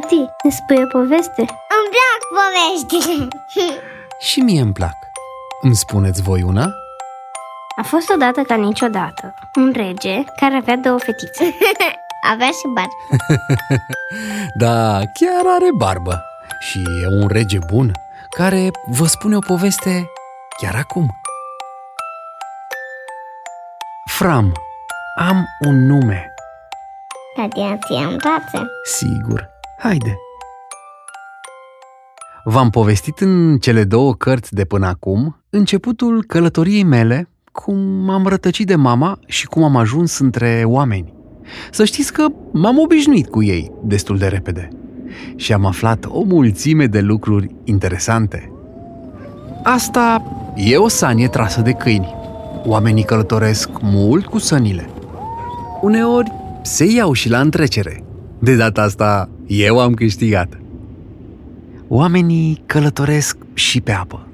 Tati, ne spui o poveste? Îmi plac poveștile Și mie îmi plac. Îmi spuneți voi una? A fost odată ca niciodată un rege care avea două fetițe. Avea și bar Da, chiar are barbă. Și e un rege bun care vă spune o poveste chiar acum. Fram, am un nume. Tati, ți-am brațe Sigur. Haide. V-am povestit în cele două cărți de până acum începutul călătoriei mele, cum m-am rătăcit de mama și cum am ajuns între oameni. Să știți că m-am obișnuit cu ei destul de repede și am aflat o mulțime de lucruri interesante. Asta e o sanie trasă de câini. Oamenii călătoresc mult cu sănile. Uneori se iau și la întrecere. De data asta eu am câștigat. Oamenii călătoresc și pe apă.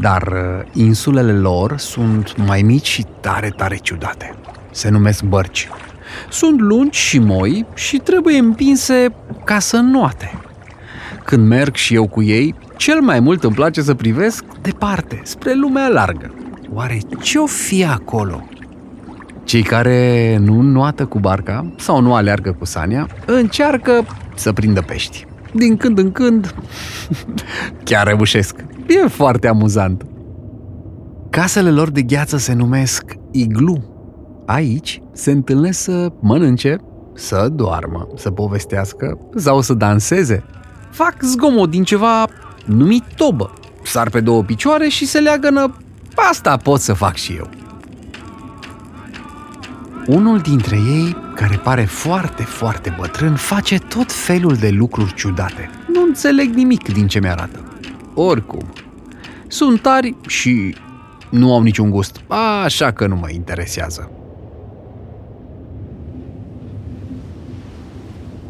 Dar uh, insulele lor sunt mai mici și tare, tare ciudate. Se numesc bărci. Sunt lungi și moi și trebuie împinse ca să noate. Când merg și eu cu ei, cel mai mult îmi place să privesc departe, spre lumea largă. Oare ce-o fi acolo? Cei care nu nuată cu barca sau nu aleargă cu sania, încearcă să prindă pești. Din când în când, chiar reușesc. E foarte amuzant. Casele lor de gheață se numesc iglu. Aici se întâlnesc să mănânce, să doarmă, să povestească sau să danseze. Fac zgomot din ceva numit tobă. Sar pe două picioare și se leagănă. Asta pot să fac și eu. Unul dintre ei, care pare foarte, foarte bătrân, face tot felul de lucruri ciudate. Nu înțeleg nimic din ce mi-arată. Oricum, sunt tari și nu au niciun gust, așa că nu mă interesează.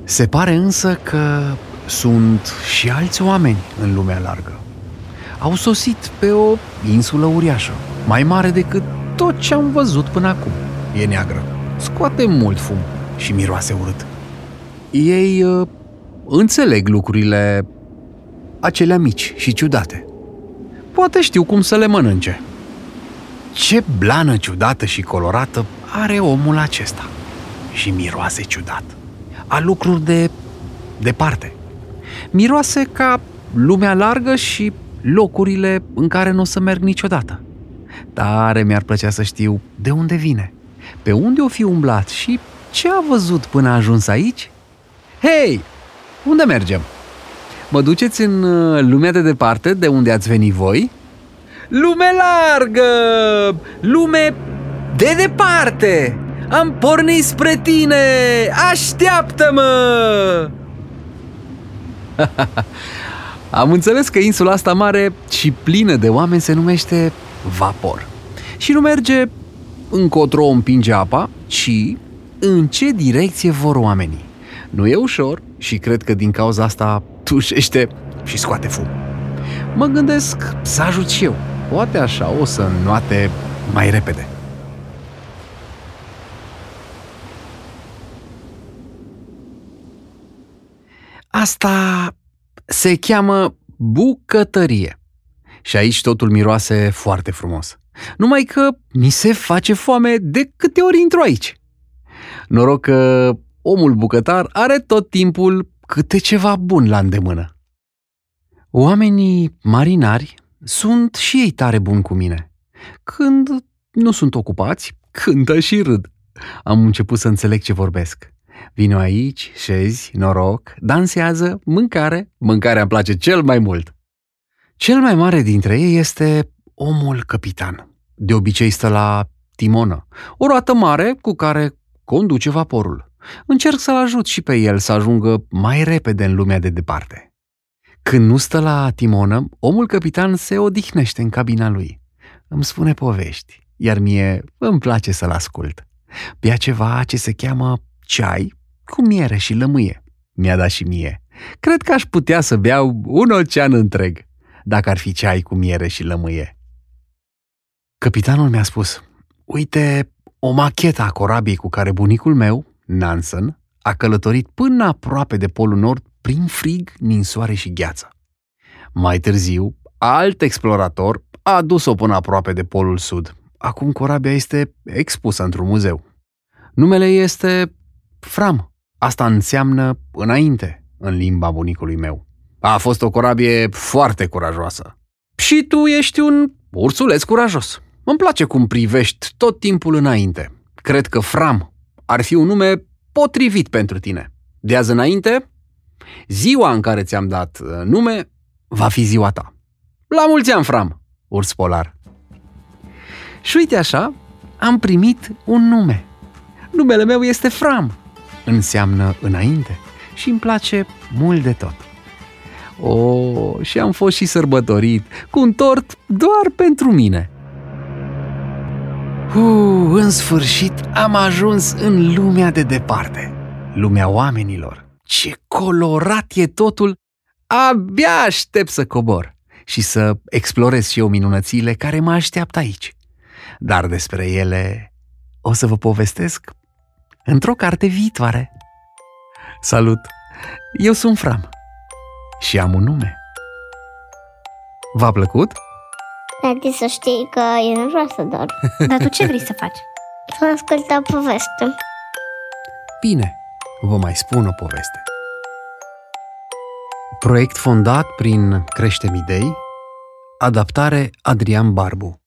Se pare însă că sunt și alți oameni în lumea largă. Au sosit pe o insulă uriașă, mai mare decât tot ce am văzut până acum. E neagră, scoate mult fum și miroase urât. Ei uh, înțeleg lucrurile acelea mici și ciudate. Poate știu cum să le mănânce. Ce blană ciudată și colorată are omul acesta. Și miroase ciudat. A lucruri de departe. Miroase ca lumea largă și locurile în care nu o să merg niciodată. Tare mi-ar plăcea să știu de unde vine, pe unde o fi umblat și ce a văzut până a ajuns aici. Hei, unde mergem? Mă duceți în uh, lumea de departe, de unde ați venit voi? Lume largă! Lume de departe! Am pornit spre tine! Așteaptă-mă! Am înțeles că insula asta mare și plină de oameni se numește Vapor. Și nu merge încotro o împinge apa, ci în ce direcție vor oamenii. Nu e ușor și cred că din cauza asta tușește și scoate fum. Mă gândesc să ajut și eu. Poate așa o să noate mai repede. Asta se cheamă bucătărie. Și aici totul miroase foarte frumos. Numai că mi se face foame de câte ori intru aici. Noroc că omul bucătar are tot timpul câte ceva bun la îndemână. Oamenii marinari sunt și ei tare buni cu mine. Când nu sunt ocupați, cântă și râd. Am început să înțeleg ce vorbesc. Vino aici, șezi, noroc, dansează, mâncare, mâncarea îmi place cel mai mult. Cel mai mare dintre ei este omul capitan. De obicei stă la timonă, o roată mare cu care conduce vaporul. Încerc să-l ajut și pe el să ajungă mai repede în lumea de departe. Când nu stă la timonă, omul capitan se odihnește în cabina lui. Îmi spune povești, iar mie îmi place să-l ascult. Bea ceva ce se cheamă ceai cu miere și lămâie. Mi-a dat și mie. Cred că aș putea să beau un ocean întreg, dacă ar fi ceai cu miere și lămâie. Capitanul mi-a spus, uite o machetă a corabiei cu care bunicul meu, Nansen, a călătorit până aproape de Polul Nord prin frig, ninsoare și gheață. Mai târziu, alt explorator a adus-o până aproape de Polul Sud. Acum corabia este expusă într-un muzeu. Numele este Fram. Asta înseamnă înainte în limba bunicului meu. A fost o corabie foarte curajoasă. Și tu ești un ursuleț curajos. Îmi place cum privești tot timpul înainte. Cred că Fram ar fi un nume potrivit pentru tine. De azi înainte, ziua în care ți-am dat uh, nume va fi ziua ta. La mulți ani, Fram, urs polar. Și uite așa, am primit un nume. Numele meu este Fram. Înseamnă înainte și îmi place mult de tot. O, oh, și am fost și sărbătorit cu un tort doar pentru mine. Uh, în sfârșit am ajuns în lumea de departe, lumea oamenilor. Ce colorat e totul! Abia aștept să cobor și să explorez și eu minunățile care mă așteaptă aici. Dar despre ele o să vă povestesc într-o carte viitoare. Salut! Eu sunt Fram și am un nume. V-a plăcut? Tati, să știi că eu nu vreau să dorm. Dar tu ce vrei să faci? Să ascult o poveste. Bine, vă mai spun o poveste. Proiect fondat prin Creștem Idei, adaptare Adrian Barbu.